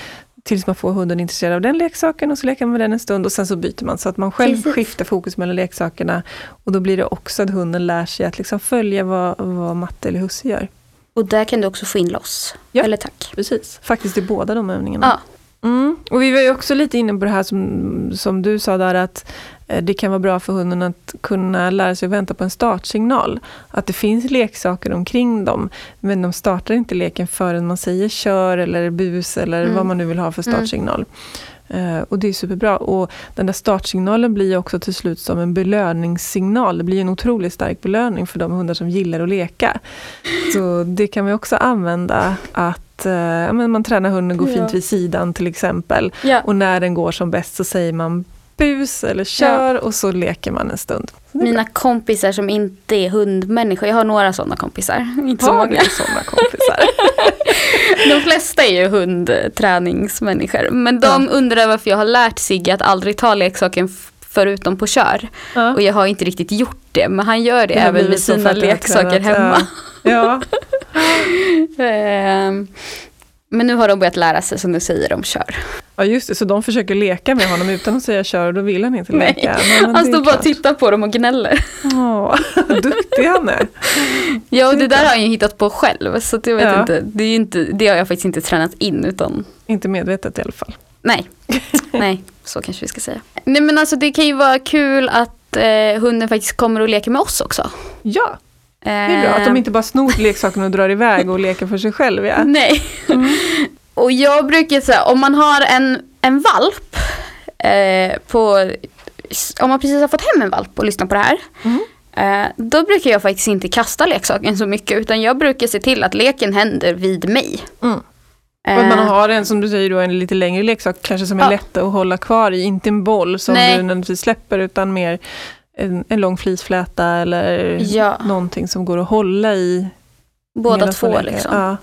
Tills man får hunden intresserad av den leksaken och så leker man med den en stund och sen så byter man så att man själv Precis. skiftar fokus mellan leksakerna. Och då blir det också att hunden lär sig att liksom följa vad, vad matte eller husse gör. Och där kan du också få in loss. Ja. Eller tack. Precis, faktiskt i båda de övningarna. Ja. Mm. Och vi var ju också lite inne på det här som, som du sa där att eh, det kan vara bra för hunden att kunna lära sig att vänta på en startsignal. Att det finns leksaker omkring dem, men de startar inte leken förrän man säger kör eller bus eller Mm. vad man nu vill ha för startsignal. Eh, och det är superbra. Och den där startsignalen blir också till slut som en belöningssignal. Det blir en otroligt stark belöning för de hundar som gillar att leka. Så det kan vi också använda att eh, men man tränar hunden gå Ja. fint vid sidan till exempel. Ja. Och när den går som bäst så säger man bus eller kör och så leker man en stund. Så Mina kompisar som inte är hundmänniskor, jag har några sådana kompisar. Inte så. Har många. du sådana kompisar? De flesta är ju hundträningsmänniskor. Men de undrar varför jag har lärt Sigge att aldrig ta leksaken förutom på kör. Ja. Och jag har inte riktigt gjort det. Men han gör det, Det även med så sina leksaker tränat, hemma. Ja. Ehm, Men nu har de börjat lära sig som du säger, de kör. Ja, just det. Så de försöker leka med honom utan att säga kör och då vill han inte Nej. leka. Nej, men Han står bara och tittar på dem och gnäller. Åh, duktig han är. Ja, och det där har han ju hittat på själv. Så jag vet Ja. inte, det, är inte, det har jag faktiskt inte tränat in utan Inte medvetet i alla fall. Nej, nej, så kanske vi ska säga. Nej men alltså det kan ju vara kul att eh, hunden faktiskt kommer och leker med oss också. Ja, det är bra. Att de inte bara snor leksaken och drar iväg och leker för sig själv. Ja. Nej. Och jag brukar säga, om man har en, en valp eh, på, om man precis har fått hem en valp och lyssnar på det här. Mm. Eh, då brukar jag faktiskt inte kasta leksaken så mycket utan jag brukar se till att leken händer vid mig. Mm. Att man Eh, har en, som du säger, då, en lite längre leksak kanske som är Ja. lätt att hålla kvar i. Inte en boll som Nej. du nödvändigtvis släpper utan mer en, en lång flisfläta eller Ja. någonting som går att hålla i. båda två liksom. Ja.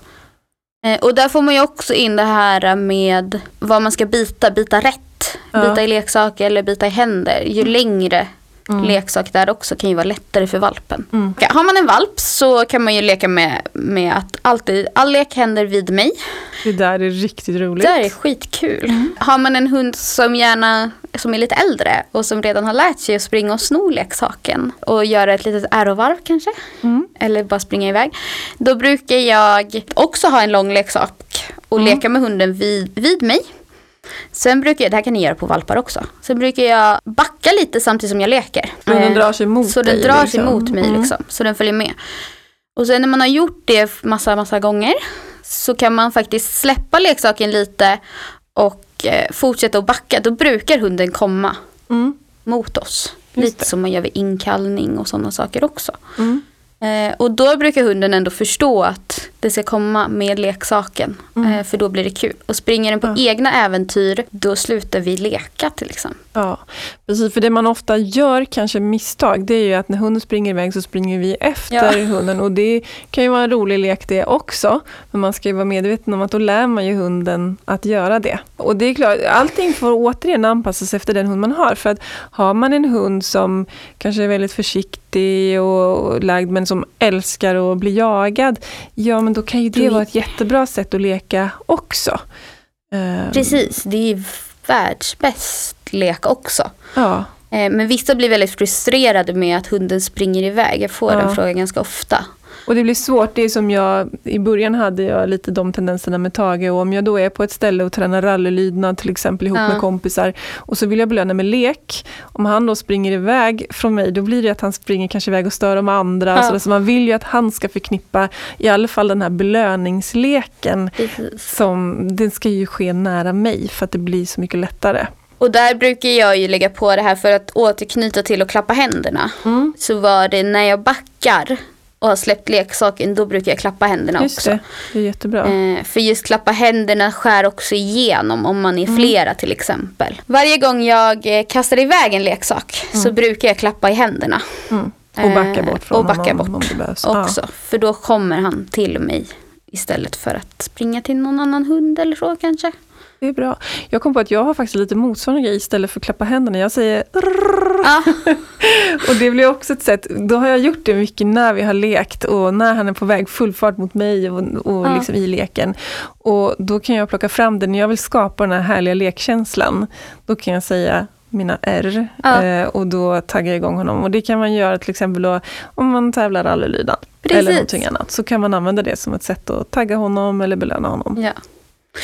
Eh, och där får man ju också in det här med vad man ska bita, bita rätt. Ja. Bita i leksaker eller bita i händer. Ju längre Mm. leksak där också kan ju vara lättare för valpen. Mm. Har man en valp så kan man ju leka med, med att alltid, all lek händer vid mig. Det där är riktigt roligt. Det här är skitkul. Har man en hund som gärna som är lite äldre och som redan har lärt sig att springa och sno leksaken och göra ett litet ärovarv kanske. Mm. Eller bara springa iväg. Då brukar jag också ha en lång leksak och Mm. leka med hunden vid, vid mig. Sen brukar jag, det här kan ni göra på valpar också. Sen brukar jag backa lite samtidigt som jag leker. Men den Eh, drar sig mot Så dig, den drar sig liksom. mot mig Mm. liksom. Så den följer med. Och sen när man har gjort det massa, massa gånger så kan man faktiskt släppa leksaken lite och eh, fortsätta att backa. Då brukar hunden komma Mm. mot oss. Just Lite det. som man gör vid inkallning och sådana saker också. Mm. Eh, och då brukar hunden ändå förstå att det ska komma med leksaken. Mm. Eh, för då blir det kul. Och springer den på Ja. egna äventyr, då slutar vi leka till exempel. Ja, precis. För det man ofta gör, kanske misstag, det är ju att när hunden springer iväg så springer vi efter Ja. hunden. Och det kan ju vara en rolig lek det också. Men man ska ju vara medveten om att då lär man ju hunden att göra det. Och det är klart, allting får återigen anpassas efter den hund man har. För att har man en hund som kanske är väldigt försiktig och lagd men som älskar att bli jagad, ja men då kan ju det vara ett jättebra sätt att leka också. Ehm, Precis, det är världsbäst lek också. Ja. Eh, men vissa blir väldigt frustrerade med att hunden springer iväg. Jag får Ja. den frågan ganska ofta. Och det blir svårt, det är som jag, i början hade jag lite de tendenserna med Tage och om jag då är på ett ställe och tränar rallylydnad till exempel ihop Ja. med kompisar och så vill jag belöna med lek. Om han då springer iväg från mig, då blir det att han springer kanske iväg och stör de andra. Ja. Så, det, så man vill ju att han ska förknippa i alla fall den här belöningsleken Precis. som, den ska ju ske nära mig för att det blir så mycket lättare. Och där brukar jag ju lägga på det här för att återknyta till att klappa händerna. Mm. Så var det när jag backar och har släppt leksaken, då brukar jag klappa händerna Just också. det, det är jättebra. Eh, för just klappa händerna skär också igenom om man är Mm. flera till exempel. Varje gång jag eh, kastar iväg en leksak så brukar jag klappa i händerna Mm. Och backa eh, bort från och backa honom bort om det behövs. Ja. också. För då kommer han till mig istället för att springa till någon annan hund eller så kanske. Det är bra. Jag kom på att jag har faktiskt lite motsvarande grej istället för att klappa händerna. Jag säger Ja, Och det blir också ett sätt, då har jag gjort det mycket när vi har lekt och när han är på väg full fart mot mig och, och Ja. liksom i leken. Och då kan jag plocka fram det, när jag vill skapa den här härliga lekkänslan, då kan jag säga mina R Ja. eh, och då taggar jag igång honom. Och det kan man göra till exempel då, om man tävlar rallylydnad eller någonting annat. Så kan man använda det som ett sätt att tagga honom eller belöna honom. ja.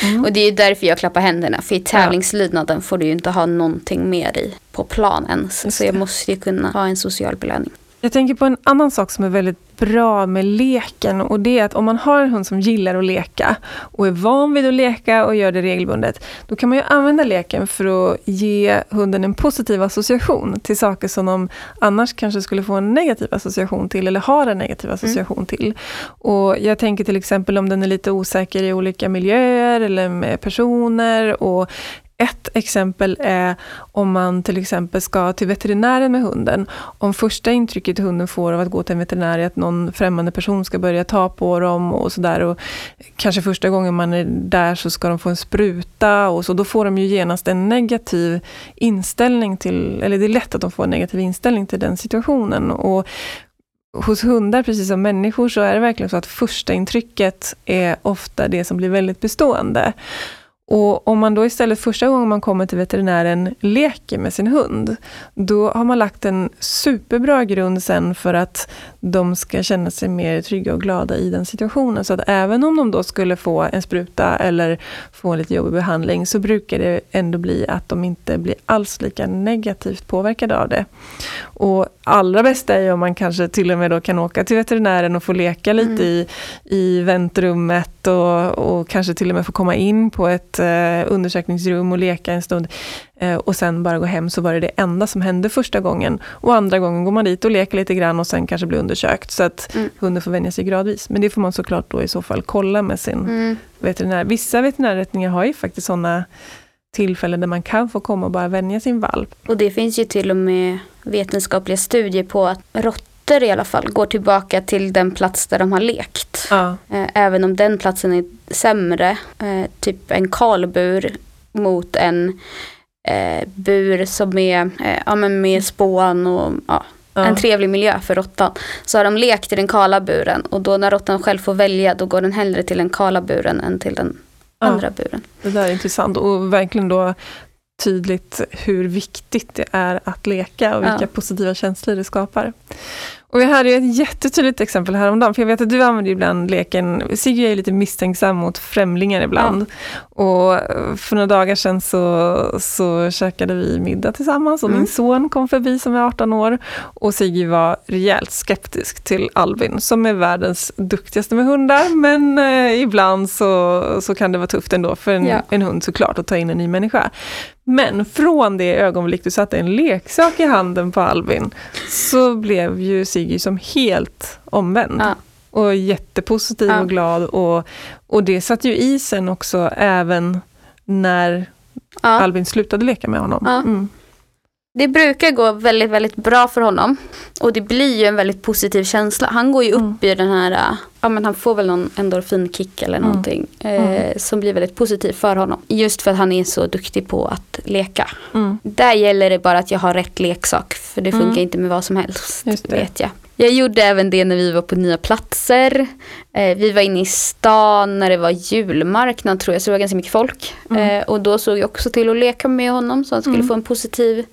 Mm. Och det är ju därför jag klappar händerna. För i tävlingslydnaden får du ju inte ha någonting med dig på plan ens. Just Så jag måste ju kunna ha en social belöning. Jag tänker på en annan sak som är väldigt bra med leken och det är att om man har en hund som gillar att leka och är van vid att leka och gör det regelbundet, då kan man ju använda leken för att ge hunden en positiv association till saker som de annars kanske skulle få en negativ association till eller har en negativ association till. Och jag tänker till exempel om den är lite osäker i olika miljöer eller med personer och ett exempel är om man till exempel ska till veterinären med hunden. Om första intrycket hunden får av att gå till en veterinär är att någon främmande person ska börja ta på dem och sådär. Och kanske första gången man är där så ska de få en spruta och så. Då får de ju genast en negativ inställning till, eller det är lätt att de får en negativ inställning till den situationen. Och hos hundar, precis som människor, så är det verkligen så att första intrycket är ofta det som blir väldigt bestående. Och om man då istället första gången man kommer till veterinären leker med sin hund, då har man lagt en superbra grund sen för att de ska känna sig mer trygga och glada i den situationen. Så att även om de då skulle få en spruta eller få en lite jobbig behandling så brukar det ändå bli att de inte blir alls lika negativt påverkade av det. Och allra bästa är ju om man kanske till och med då kan åka till veterinären och få leka lite i, i väntrummet och, och kanske till och med få komma in på ett eh, undersökningsrum och leka en stund. Eh, och sen bara gå hem så var det det enda som hände första gången. Och andra gången går man dit och leker lite grann och sen kanske blir undersökt. Så att Mm. hunden får vänja sig gradvis. Men det får man såklart då i så fall kolla med sin Mm. veterinär. Vissa veterinärrättningar har ju faktiskt sådana tillfällen där man kan få komma och bara vänja sin valp. Och det finns ju till och med vetenskapliga studier på att råttor i alla fall går tillbaka till den plats där de har lekt. Ja. Eh, Även om den platsen är sämre, eh, typ en kalbur mot en eh, bur som är ja, men med spån och ja, Ja. en trevlig miljö för råttan. Så har de lekt i den kala buren och då när råttan själv får välja då går den hellre till den kala buren än till den andra buren. Det där är intressant och verkligen då tydligt hur viktigt det är att leka och vilka positiva känslor det skapar. Och vi hade ju ett jättetydligt exempel häromdagen, för jag vet att du använder ibland leken, Sigge är lite misstänksam mot främlingar ibland. Ja. Och för några dagar sedan så, så käkade vi middag tillsammans och mm. min son kom förbi som är 18 år. Och Sigge var rejält skeptisk till Albin, som är världens duktigaste med hundar, men eh, ibland så, så kan det vara tufft ändå för en, ja. en hund såklart att ta in en ny människa. Men från det ögonblick du satte en leksak i handen på Albin så blev ju Siggy som helt omvänd. Ja. Och jättepositiv ja. och glad. Och, och det satt ju i sen också även när. Albin slutade leka med honom. Mm. Det brukar gå väldigt, väldigt bra för honom. Och det blir ju en väldigt positiv känsla. Han går ju upp mm. i den här, ja men han får väl någon endorfinkick eller mm. någonting. Eh, mm. Som blir väldigt positiv för honom. Just för att han är så duktig på att leka. Mm. Där gäller det bara att jag har rätt leksak. För det funkar mm. inte med vad som helst, vet jag. Jag gjorde även det när vi var på nya platser. Eh, vi var inne i stan när det var julmarknad tror jag, så det var ganska mycket folk. Mm. Eh, och då såg jag också till att leka med honom så han skulle mm. få en positiv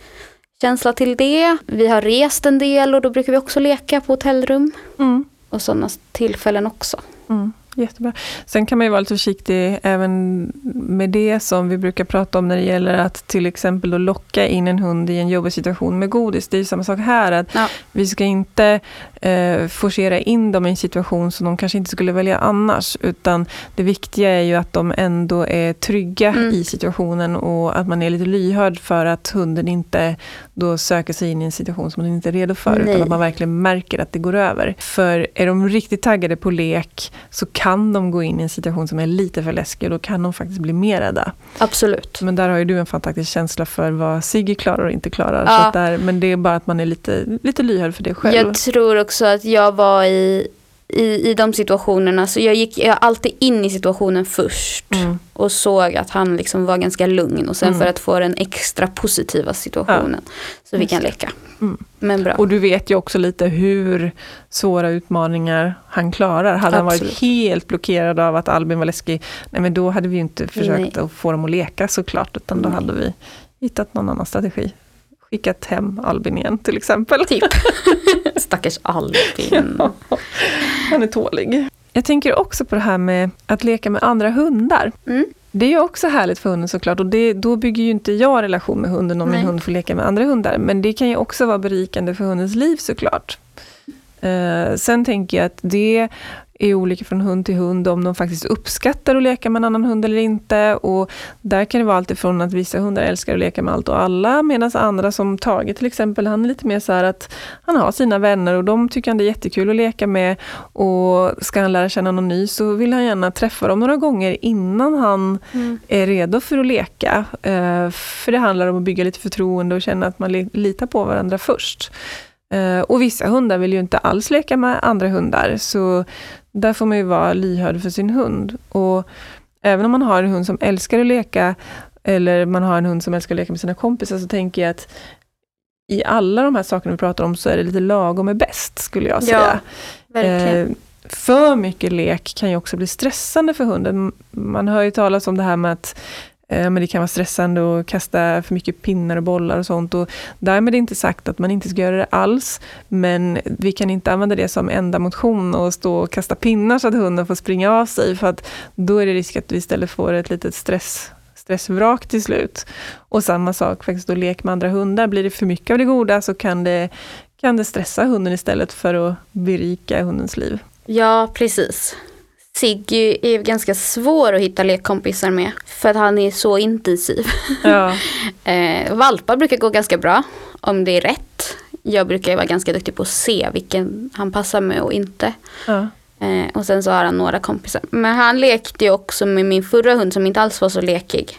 känsla till det. Vi har rest en del och då brukar vi också leka på hotellrum. Mm. Och sådana tillfällen också. Mm. Jättebra. Sen kan man ju vara lite försiktig även med det som vi brukar prata om när det gäller att till exempel då locka in en hund i en jobbig situation med godis. Det är ju samma sak här, att ja. vi ska inte eh, forcera in dem i en situation som de kanske inte skulle välja annars, utan det viktiga är ju att de ändå är trygga mm. i situationen och att man är lite lyhörd för att hunden inte då söker sig in i en situation som den inte är redo för, Nej. utan att man verkligen märker att det går över. För är de riktigt taggade på lek så kan de gå in i en situation som är lite för läskig och då kan de faktiskt bli mer rädda. Absolut. Men där har ju du en fantastisk känsla för vad Sigge klarar och inte klarar. Ja. Så där, men det är bara att man är lite, lite lyhörd för det själv. Jag tror också att jag var i i, i de situationerna, så jag gick jag alltid in i situationen först mm. och såg att han liksom var ganska lugn och sen mm. för att få den extra positiva situationen ja. så vi kan leka. Mm. Men bra. Och du vet ju också lite hur svåra utmaningar han klarar. Hade Absolut. han varit helt blockerad av att Albin var läskig, nej men då hade vi inte försökt nej. att få dem att leka såklart, utan då nej. hade vi hittat någon annan strategi skickat hem Albin igen till exempel. Typ. Stackars Albin. Ja, han är tålig. Jag tänker också på det här med att leka med andra hundar. Mm. Det är ju också härligt för hunden såklart och det, då bygger ju inte jag relation med hunden om Nej. min hund får leka med andra hundar. Men det kan ju också vara berikande för hundens liv såklart. Uh, sen tänker jag att det är olika från hund till hund om de faktiskt uppskattar att leka med en annan hund eller inte. Och där kan det vara alltifrån att vissa hundar älskar att leka med allt och alla medan andra som Tage till exempel, han är lite mer så att han har sina vänner och de tycker han det är jättekul att leka med. Och ska han lära känna någon ny så vill han gärna träffa dem några gånger innan han mm. är redo för att leka. Uh, för det handlar om att bygga lite förtroende och känna att man litar på varandra först. Uh, och vissa hundar vill ju inte alls leka med andra hundar, så där får man ju vara lyhörd för sin hund. Och även om man har en hund som älskar att leka, eller man har en hund som älskar att leka med sina kompisar, så tänker jag att i alla de här sakerna vi pratar om så är det lite lagom är bäst, skulle jag säga. Ja, verkligen. Eh, för mycket lek kan ju också bli stressande för hunden. Man hör ju talas om det här med att Eh, Eh, men det kan vara stressande att kasta för mycket pinnar och bollar och sånt. Och därmed är inte sagt att man inte ska göra det alls. Men vi kan inte använda det som enda motion och stå och kasta pinnar så att hunden får springa av sig. För att då är det risk att vi istället får ett litet stress stressvrak till slut. Och samma sak faktiskt då lek med andra hundar. Blir det för mycket av det goda så kan det, kan det stressa hunden istället för att berika hundens liv. Ja, precis. Siggy är ganska svår att hitta lekkompisar med. För att han är så intensiv. Ja. eh, valpar brukar gå ganska bra. Om det är rätt. Jag brukar vara ganska duktig på att se vilken han passar med och inte. Ja. Eh, och sen så har han några kompisar. Men han lekte ju också med min förra hund som inte alls var så lekig.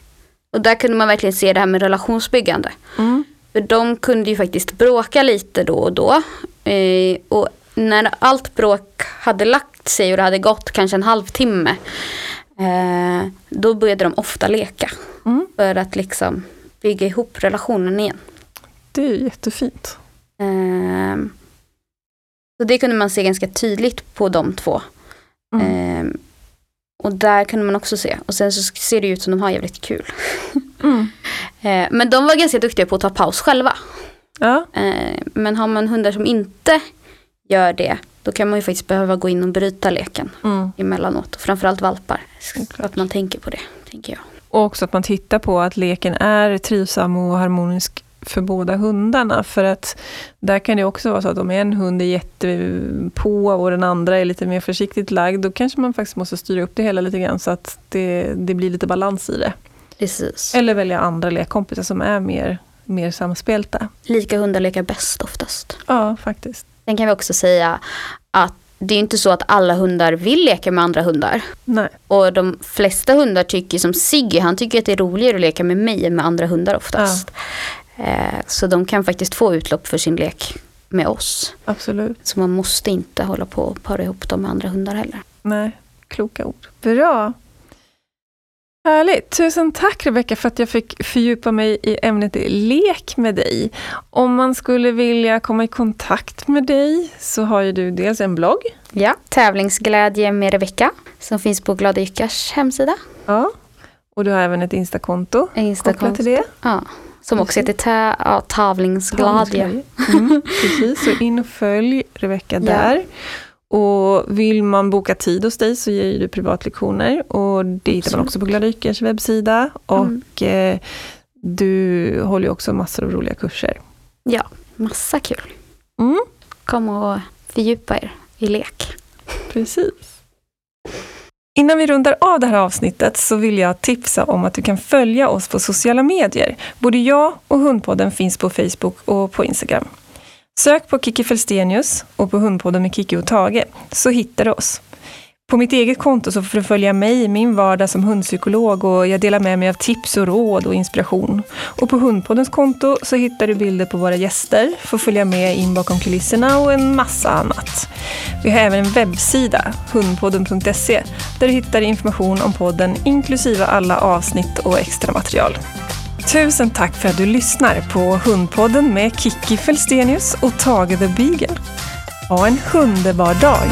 Och där kunde man verkligen se det här med relationsbyggande. Mm. För de kunde ju faktiskt bråka lite då och då. Eh, och när allt bråk hade lagt sig och det hade gått kanske en halvtimme. Eh, då började de ofta leka. Mm. För att liksom bygga ihop relationen igen. Det är jättefint. Eh, så det kunde man se ganska tydligt på de två. Mm. Eh, och där kunde man också se. Och sen så ser det ut som de har jävligt kul. Mm. Eh, men de var ganska duktiga på att ta paus själva. Ja. Eh, men har man hundar som inte gör det, då kan man ju faktiskt behöva gå in och bryta leken Mm. emellanåt. Och framförallt valpar. Såklart. Att man tänker på det, tänker jag. Och också att man tittar på att leken är trivsam och harmonisk för båda hundarna. För att där kan det också vara så att om en hund är jättepå och den andra är lite mer försiktigt lagd, då kanske man faktiskt måste styra upp det hela lite grann så att det, det blir lite balans i det. Precis. Eller välja andra lekkompisar som är mer, mer samspelta. Lika hundar lekar bäst oftast. Ja, faktiskt. Sen kan vi också säga att det är inte så att alla hundar vill leka med andra hundar. Nej. Och de flesta hundar tycker som Siggy, han tycker att det är roligare att leka med mig än med andra hundar oftast. Eh, så de kan faktiskt få utlopp för sin lek med oss. Absolut. Så man måste inte hålla på och para ihop dem med andra hundar heller. Nej, kloka ord. Bra. Härligt. Tusen tack Rebecka för att jag fick fördjupa mig i ämnet lek med dig. Om man skulle vilja komma i kontakt med dig så har ju du dels en blogg. Ja, tävlingsglädje med Rebecka som finns på Glada Jyckars hemsida. Ja. Och du har även ett Instakonto kopplat Instakonto. till det. Ja, som också heter tä- ja, Tavlingsglädje. Mm, precis, så in och följ Rebecka där. Och vill man boka tid hos dig så ger du privatlektioner och det hittar man också på Glada Yckers webbsida. Och eh, du håller ju också massor av roliga kurser. Ja, massa kul. Mm, Kom och fördjupa er i lek. precis. Innan vi rundar av det här avsnittet så vill jag tipsa om att du kan följa oss på sociala medier. Både jag och Hundpodden finns på Facebook och på Instagram. Sök på Kiki Felstenius och på Hundpodden med Kiki och Tage så hittar du oss. På mitt eget konto så får du följa mig i min vardag som hundpsykolog och jag delar med mig av tips och råd och inspiration. Och på Hundpoddens konto så hittar du bilder på våra gäster, får följa med in bakom kulisserna och en massa annat. Vi har även en webbsida, hundpodden.se, där du hittar information om podden inklusive alla avsnitt och extra material. Tusen tack för att du lyssnar på Hundpodden med Kiki Felstenius och Tage the Beagle. Ha en underbar dag!